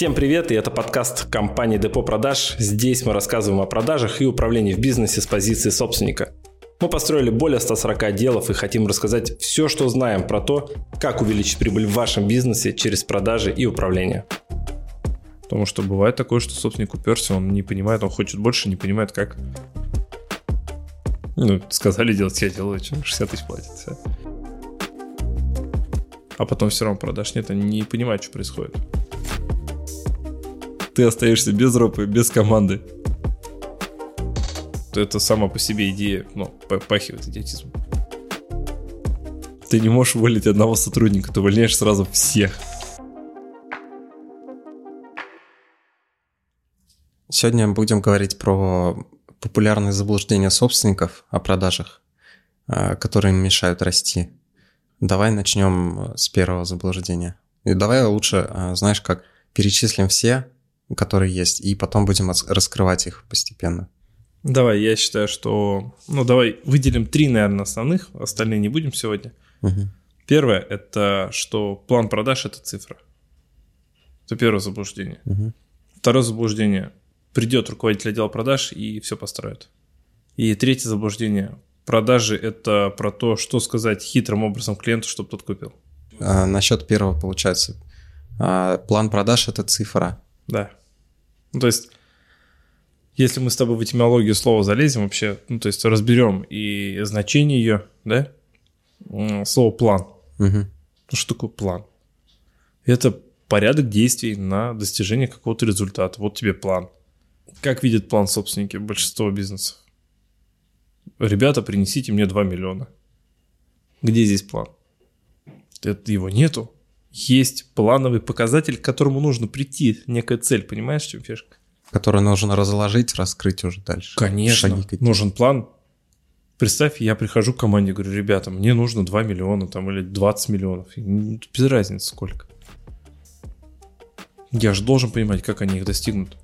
Всем привет, и это подкаст компании Депо Продаж. Здесь мы рассказываем о продажах и управлении в бизнесе с позиции собственника. Мы построили более 140 отделов и хотим рассказать все, что знаем про то, как увеличить прибыль в вашем бизнесе через продажи и управление. Потому что бывает такое, что собственник уперся, он не понимает, он хочет больше, не понимает, как. Ну, сказали делать, я делаю, 60 тысяч платит. А потом все равно продаж нет, они не понимают, что происходит ты остаешься без ропы, без команды. Это сама по себе идея, ну, попахивает идиотизмом. Ты не можешь уволить одного сотрудника, ты увольняешь сразу всех. Сегодня будем говорить про популярные заблуждения собственников о продажах, а, которые им мешают расти. Давай начнем с первого заблуждения. И давай лучше, а, знаешь, как перечислим все, которые есть, и потом будем раскрывать их постепенно. Давай, я считаю, что... Ну, давай выделим три, наверное, основных, остальные не будем сегодня. Угу. Первое – это что план продаж – это цифра. Это первое заблуждение. Угу. Второе заблуждение – придет руководитель отдела продаж и все построит. И третье заблуждение – продажи – это про то, что сказать хитрым образом клиенту, чтобы тот купил. А, насчет первого, получается, а, план продаж – это цифра. Да. Ну, то есть, если мы с тобой в этимологию слова залезем вообще, ну, то есть разберем и значение ее, да, слово план. Угу. Ну, что такое план? Это порядок действий на достижение какого-то результата. Вот тебе план. Как видят план собственники большинства бизнесов? Ребята, принесите мне 2 миллиона. Где здесь план? Это его нету есть плановый показатель, к которому нужно прийти, некая цель, понимаешь, чем фишка? Который нужно разложить, раскрыть уже дальше. Конечно, нужен план. Представь, я прихожу к команде, говорю, ребята, мне нужно 2 миллиона там, или 20 миллионов. Без разницы сколько. Я же должен понимать, как они их достигнут.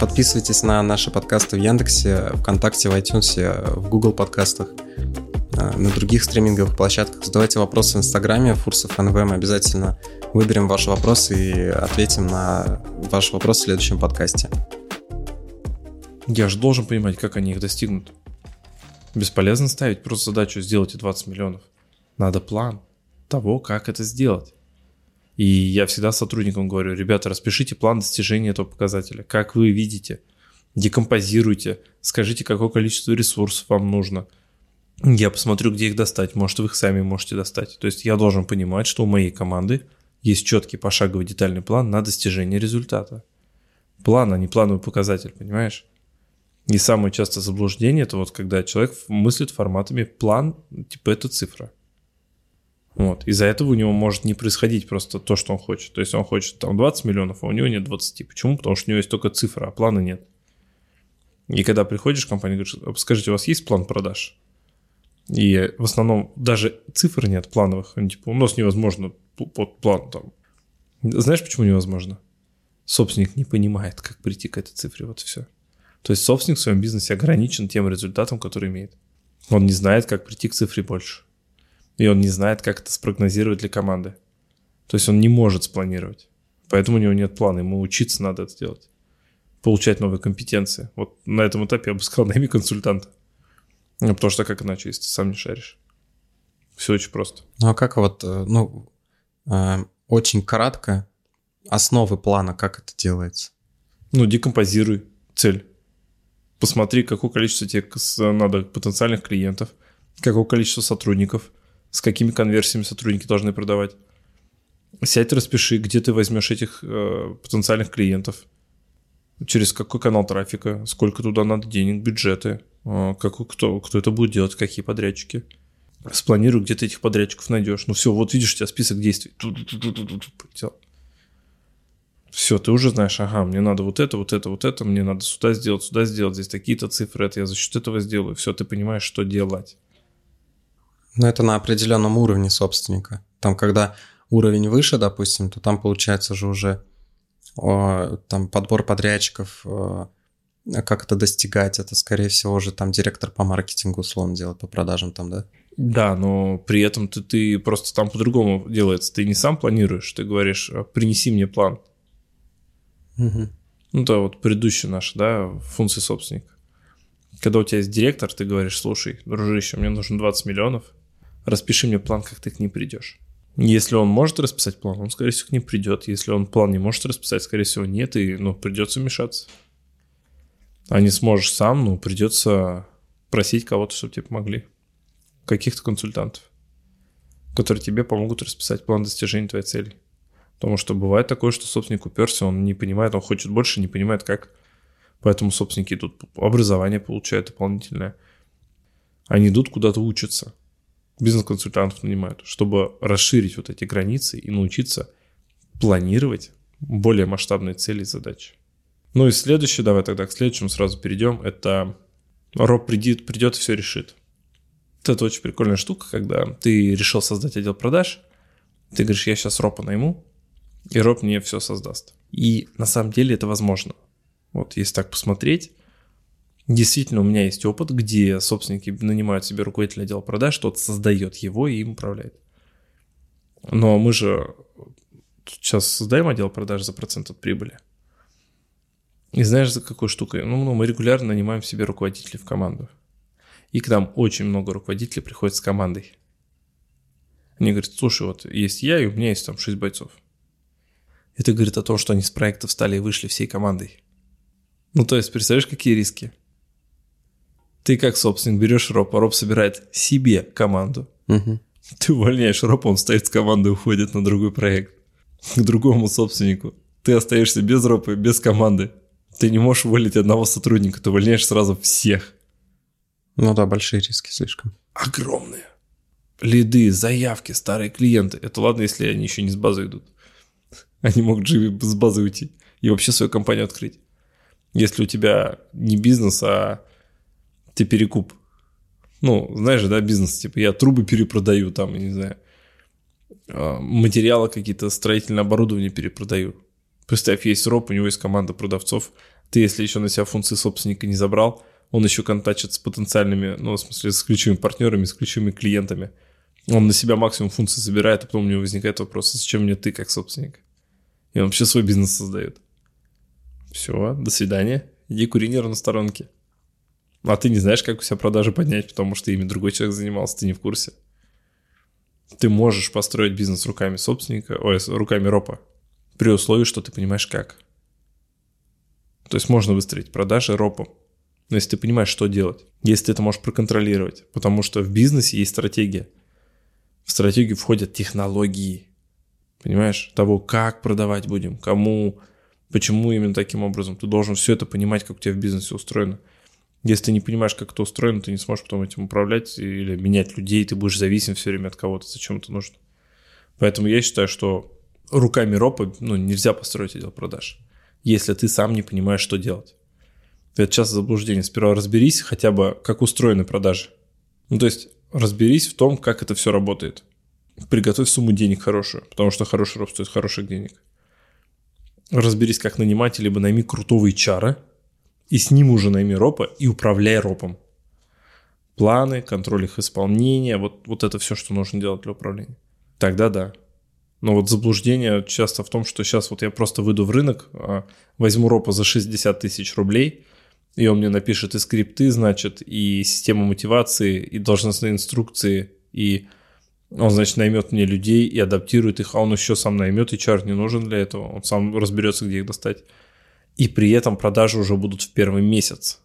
Подписывайтесь на наши подкасты в Яндексе, ВКонтакте, в iTunes, в Google подкастах. А, на других стриминговых площадках. Задавайте вопросы в Инстаграме, Фурсов НВ. Мы обязательно выберем ваши вопросы и ответим на ваш вопрос в следующем подкасте. Я же должен понимать, как они их достигнут. Бесполезно ставить просто задачу сделать 20 миллионов. Надо план того, как это сделать. И я всегда сотрудникам говорю, ребята, распишите план достижения этого показателя. Как вы видите, декомпозируйте, скажите, какое количество ресурсов вам нужно – я посмотрю, где их достать. Может, вы их сами можете достать. То есть я должен понимать, что у моей команды есть четкий пошаговый детальный план на достижение результата. План, а не плановый показатель, понимаешь? И самое частое заблуждение это вот когда человек мыслит форматами план, типа это цифра. Вот. Из-за этого у него может не происходить просто то, что он хочет. То есть он хочет там 20 миллионов, а у него нет 20. Почему? Потому что у него есть только цифра, а плана нет. И когда приходишь в компанию, говоришь, скажите, у вас есть план продаж? И в основном даже цифр нет плановых. Типа, у нас невозможно под план там. Знаешь, почему невозможно? Собственник не понимает, как прийти к этой цифре, вот и все. То есть собственник в своем бизнесе ограничен тем результатом, который имеет. Он не знает, как прийти к цифре больше. И он не знает, как это спрогнозировать для команды. То есть он не может спланировать. Поэтому у него нет плана, ему учиться надо это делать. Получать новые компетенции. Вот на этом этапе я бы сказал, найми консультанта. Ну, потому что как иначе, если ты сам не шаришь? Все очень просто. Ну, а как вот, э, ну, э, очень кратко, основы плана, как это делается? Ну, декомпозируй цель. Посмотри, какое количество тебе надо потенциальных клиентов, какое количество сотрудников, с какими конверсиями сотрудники должны продавать. Сядь, распиши, где ты возьмешь этих э, потенциальных клиентов, через какой канал трафика, сколько туда надо денег, бюджеты, как, кто, кто это будет делать, какие подрядчики. Спланируй, где ты этих подрядчиков найдешь. Ну все, вот видишь, у тебя список действий. Все, ты уже знаешь, ага, мне надо вот это, вот это, вот это, мне надо сюда сделать, сюда сделать, здесь такие-то цифры, это я за счет этого сделаю. Все, ты понимаешь, что делать. Ну, это на определенном уровне собственника. Там, когда уровень выше, допустим, то там получается же уже о, там подбор подрядчиков, о, а как это достигать? Это, скорее всего, уже там директор по маркетингу, условно, делать по продажам там, да? Да, но при этом ты, ты просто там по-другому делается. Ты не сам планируешь, ты говоришь, «А, принеси мне план. Мгм. Ну, это вот предыдущая наша, да, функция собственника. Когда у тебя есть директор, ты говоришь, слушай, дружище, мне нужно 20 миллионов, распиши мне план, как ты к ним придешь. Если он может расписать план, он, скорее всего, к ним придет. Если он план не может расписать, скорее всего, нет, и, ну, придется вмешаться. А не сможешь сам, ну, придется просить кого-то, чтобы тебе помогли. Каких-то консультантов, которые тебе помогут расписать план достижения твоей цели. Потому что бывает такое, что собственник уперся, он не понимает, он хочет больше, не понимает, как. Поэтому собственники идут, образование получают дополнительное. Они идут куда-то учатся. Бизнес-консультантов нанимают, чтобы расширить вот эти границы и научиться планировать более масштабные цели и задачи. Ну и следующее, давай тогда к следующему сразу перейдем, это Роб придет, придет и все решит. Это очень прикольная штука, когда ты решил создать отдел продаж, ты говоришь, я сейчас Ропа найму, и Роб мне все создаст. И на самом деле это возможно. Вот если так посмотреть, действительно у меня есть опыт, где собственники нанимают себе руководителя отдела продаж, тот создает его и им управляет. Но мы же сейчас создаем отдел продаж за процент от прибыли. И знаешь, за какой штукой? Ну, ну, мы регулярно нанимаем себе руководителей в команду. И к нам очень много руководителей приходит с командой. Они говорят, слушай, вот есть я, и у меня есть там 6 бойцов. Это говорит о том, что они с проекта встали и вышли всей командой. Ну, то есть, представляешь, какие риски? Ты как собственник берешь Роб, а Роб собирает себе команду. Мгм. Ты увольняешь Роб, он стоит с командой и уходит на другой проект. К другому собственнику. Ты остаешься без Ропа, без команды. Ты не можешь уволить одного сотрудника, ты увольняешь сразу всех. Ну да, большие риски слишком. Огромные. Лиды, заявки, старые клиенты. Это ладно, если они еще не с базы идут. Они могут же с базы уйти. И вообще свою компанию открыть. Если у тебя не бизнес, а ты перекуп. Ну, знаешь же, да, бизнес, типа я трубы перепродаю, там, я не знаю, а, материалы какие-то, строительное оборудование перепродаю. Представь, есть роб, у него есть команда продавцов. Ты, если еще на себя функции собственника не забрал, он еще контачит с потенциальными, ну, в смысле, с ключевыми партнерами, с ключевыми клиентами. Он на себя максимум функций забирает, а потом у него возникает вопрос, а зачем мне ты как собственник? И он вообще свой бизнес создает. Все, до свидания. Иди кури на сторонке. А ты не знаешь, как у себя продажи поднять, потому что ими другой человек занимался, ты не в курсе. Ты можешь построить бизнес руками собственника, ой, руками ропа, при условии, что ты понимаешь как. То есть можно выстроить продажи ропом, но если ты понимаешь, что делать, если ты это можешь проконтролировать, потому что в бизнесе есть стратегия. В стратегию входят технологии, понимаешь, того, как продавать будем, кому, почему именно таким образом. Ты должен все это понимать, как у тебя в бизнесе устроено. Если ты не понимаешь, как это устроено, ты не сможешь потом этим управлять или менять людей, ты будешь зависим все время от кого-то, зачем это нужно. Поэтому я считаю, что руками ропа ну, нельзя построить отдел продаж, если ты сам не понимаешь, что делать. Это часто заблуждение. Сперва разберись хотя бы, как устроены продажи. Ну, то есть разберись в том, как это все работает. Приготовь сумму денег хорошую, потому что хороший роб стоит хороших денег. Разберись, как нанимать, либо найми крутого HR, и с ним уже найми ропа и управляй ропом. Планы, контроль их исполнения, вот, вот это все, что нужно делать для управления. Тогда да. Но вот заблуждение часто в том, что сейчас вот я просто выйду в рынок, а, возьму ропа за 60 тысяч рублей, и он мне напишет и скрипты, значит, и систему мотивации, и должностные инструкции, и он, значит, наймет мне людей и адаптирует их, а он еще сам наймет, и чар не нужен для этого, он сам разберется, где их достать. И при этом продажи уже будут в первый месяц.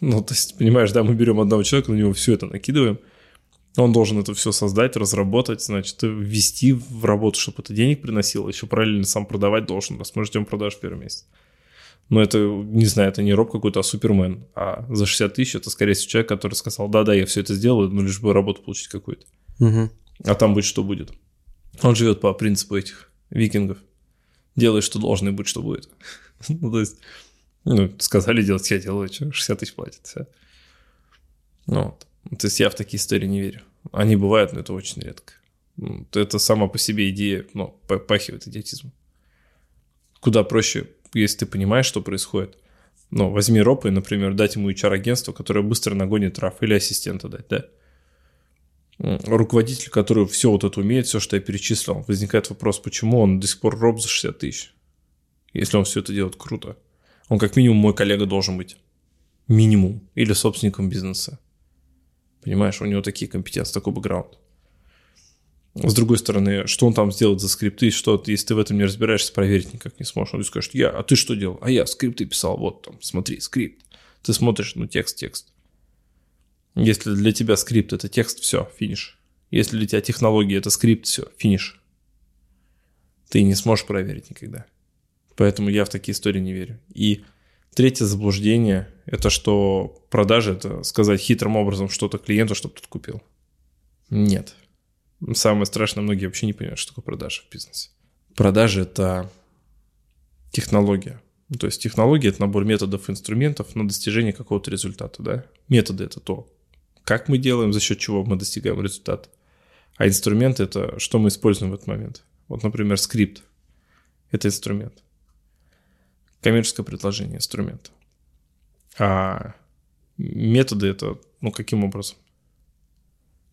Ну, то есть, понимаешь, да, мы берем одного человека, на него все это накидываем, он должен это все создать, разработать, значит, ввести в работу, чтобы это денег приносило, еще параллельно сам продавать должен, раз мы ждем продаж в первый месяц. Но это, не знаю, это не роб какой-то, а супермен. А за 60 тысяч это, скорее всего, человек, который сказал, да-да, я все это сделаю, но лишь бы работу получить какую-то. Мгм. А там будет что будет. Он живет по принципу этих викингов. Делай, что должно, и будь, что будет. ну, то есть, ну, сказали делать, я делаю, что, 60 тысяч платят, все. Ну, вот. То есть я в такие истории не верю. Они бывают, но это очень редко. Ну, Это сама по себе идея, ну, попахивает идиотизмом. Куда проще, если ты понимаешь, что происходит. Ну, возьми ропа и, например, дать ему HR-агентство, которое быстро нагонит трав, или ассистента дать, да? руководитель, который все вот это умеет, все, что я перечислил, возникает вопрос, почему он до сих пор роб за 60 тысяч, если он все это делает круто. Он как минимум мой коллега должен быть. Минимум. Или собственником бизнеса. Понимаешь, у него такие компетенции, такой бэкграунд. С другой стороны, что он там сделает за скрипты, что если ты в этом не разбираешься, проверить никак не сможешь. Он скажет, я, а ты что делал? А я скрипты писал, вот там, смотри, скрипт. Ты смотришь, ну, текст, текст. Если для тебя скрипт это текст, все, финиш. Если для тебя технология это скрипт, все, финиш. Ты не сможешь проверить никогда. Поэтому я в такие истории не верю. И третье заблуждение – это что продажи – это сказать хитрым образом что-то клиенту, чтобы тот купил. Нет. Самое страшное, многие вообще не понимают, что такое продажи в бизнесе. Продажи – это технология. То есть технология – это набор методов инструментов на достижение какого-то результата. Да? Методы – это то, как мы делаем, за счет чего мы достигаем результата. А инструмент – это что мы используем в этот момент. Вот, например, скрипт – это инструмент. Коммерческое предложение – инструмент. А методы – это, ну, каким образом?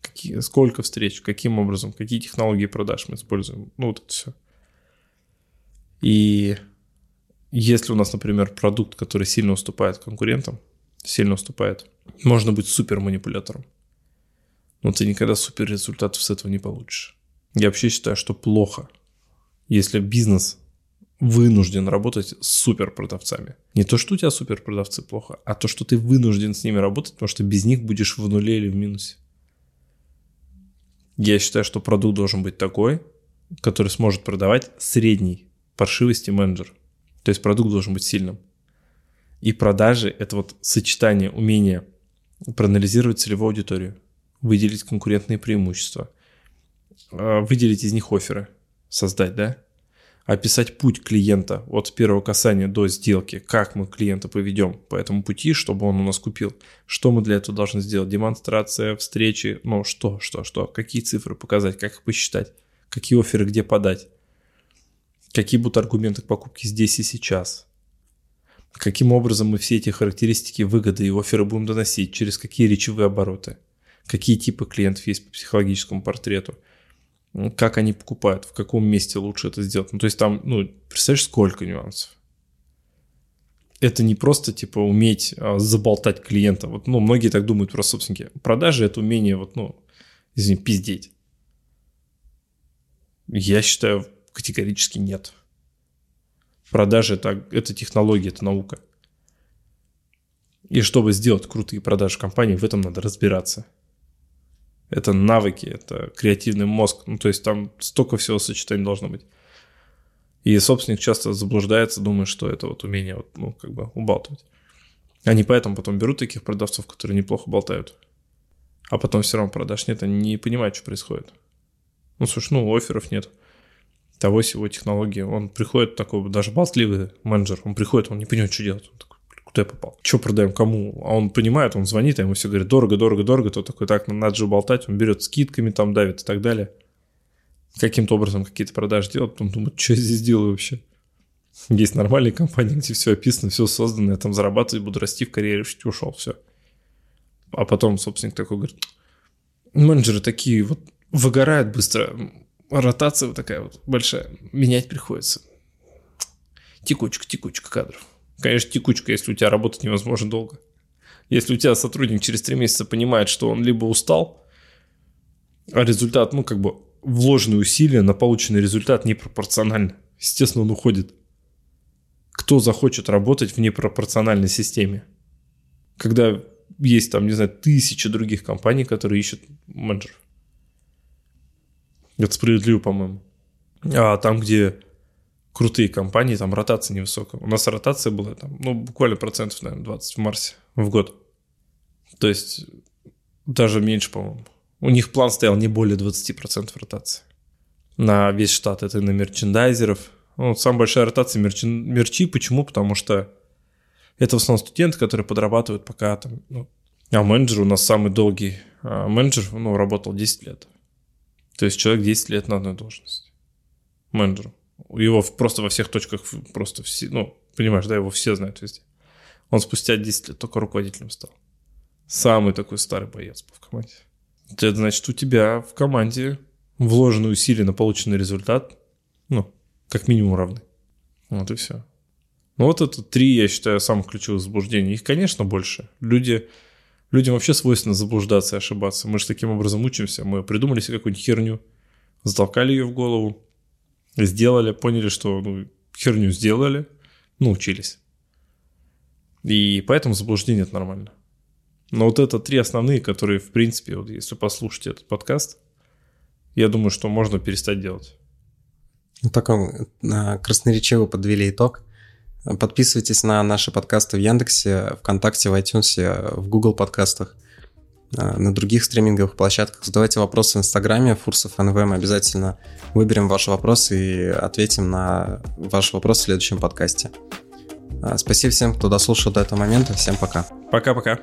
Какие, сколько встреч, каким образом, какие технологии продаж мы используем. Ну, вот это все. И если у нас, например, продукт, который сильно уступает конкурентам, сильно уступает, можно быть супер манипулятором. Но ты никогда супер результатов с этого не получишь. Я вообще считаю, что плохо, если бизнес вынужден работать с супер продавцами. Не то, что у тебя супер продавцы плохо, а то, что ты вынужден с ними работать, потому что без них будешь в нуле или в минусе. Я считаю, что продукт должен быть такой, который сможет продавать средней паршивости менеджер. То есть продукт должен быть сильным. И продажи – это вот сочетание умения проанализировать целевую аудиторию, выделить конкурентные преимущества, а, выделить из них оферы, создать, да? Описать путь клиента от первого касания до сделки, как мы клиента поведем по этому пути, чтобы он у нас купил, что мы для этого должны сделать, демонстрация, встречи, ну что, что, что, какие цифры показать, как их посчитать, какие оферы где подать, какие будут аргументы к покупке здесь и сейчас – каким образом мы все эти характеристики выгоды и оферы будем доносить, через какие речевые обороты, какие типы клиентов есть по психологическому портрету, как они покупают, в каком месте лучше это сделать. Ну, то есть там, ну, представляешь, сколько нюансов. Это не просто, типа, уметь а, заболтать клиента. Вот, ну, многие так думают про собственники. Продажи – это умение, вот, ну, извини, пиздеть. Я считаю, категорически нет. Продажи это, это технология, это наука. И чтобы сделать крутые продажи компании, в этом надо разбираться. Это навыки, это креативный мозг. Ну, то есть там столько всего сочетаний должно быть. И собственник часто заблуждается, думая, что это вот умение вот, ну, как бы убалтывать. Они поэтому потом берут таких продавцов, которые неплохо болтают. А потом все равно продаж нет, они не понимают, что происходит. Ну, слушай, ну, офферов нет того всего технологии. Он приходит такой, даже болтливый менеджер, он приходит, он не понимает, что делать. Он такой, куда я попал? Что продаем, кому? А он понимает, он звонит, а ему все говорят, дорого, дорого, дорого. То такой, так, надо же болтать, он берет скидками, там давит и так далее. Каким-то образом какие-то продажи делает, потом думает, что я здесь делаю вообще? Есть нормальные компании, где все описано, все создано, я там зарабатывать буду, расти в карьере, ушел, все. А потом собственник такой говорит, менеджеры такие вот выгорают быстро, ротация вот такая вот большая. Менять приходится. Текучка, текучка кадров. Конечно, текучка, если у тебя работать невозможно долго. Если у тебя сотрудник через три месяца понимает, что он либо устал, а результат, ну, как бы вложенные усилия на полученный результат непропорционально. Естественно, он уходит. Кто захочет работать в непропорциональной системе? Когда есть там, не знаю, тысячи других компаний, которые ищут менеджеров. Это справедливо, по-моему. А там, где крутые компании, там ротация невысокая. У нас ротация была там, ну, буквально процентов, наверное, 20 в Марсе в год. То есть даже меньше, по-моему. У них план стоял не более 20% ротации. На весь штат это на мерчендайзеров. Ну, самая большая ротация мерчин, мерчи. Почему? Потому что это в основном студенты, которые подрабатывают пока там... Ну, а менеджер у нас самый долгий. А менеджер, ну, работал 10 лет. То есть человек 10 лет на одной должности. Менеджеру. Его просто во всех точках, просто все, ну, понимаешь, да, его все знают везде. Он спустя 10 лет только руководителем стал. Самый такой старый боец в команде. Это значит, у тебя в команде вложенные усилия на полученный результат, ну, как минимум равны. Вот и все. Ну вот это три, я считаю, самых ключевых заблуждений. Их, конечно, больше. Люди, людям вообще свойственно заблуждаться и ошибаться. Мы же таким образом учимся. Мы придумали себе какую-нибудь херню, затолкали ее в голову, сделали, поняли, что ну, херню сделали, научились. И поэтому заблуждение это нормально. Но вот это три основные, которые, в принципе, вот если послушать этот подкаст, я думаю, что можно перестать делать. Ну, таком э, красноречиво подвели итог. Подписывайтесь на наши подкасты в Яндексе, ВКонтакте, в iTunes, в Google подкастах, э, на других стриминговых площадках. Задавайте вопросы в Инстаграме, Фурсов НВ. Мы обязательно выберем ваш вопрос и ответим на ваш вопрос в следующем подкасте. Э, спасибо всем, кто дослушал до этого момента. Всем пока. Пока-пока.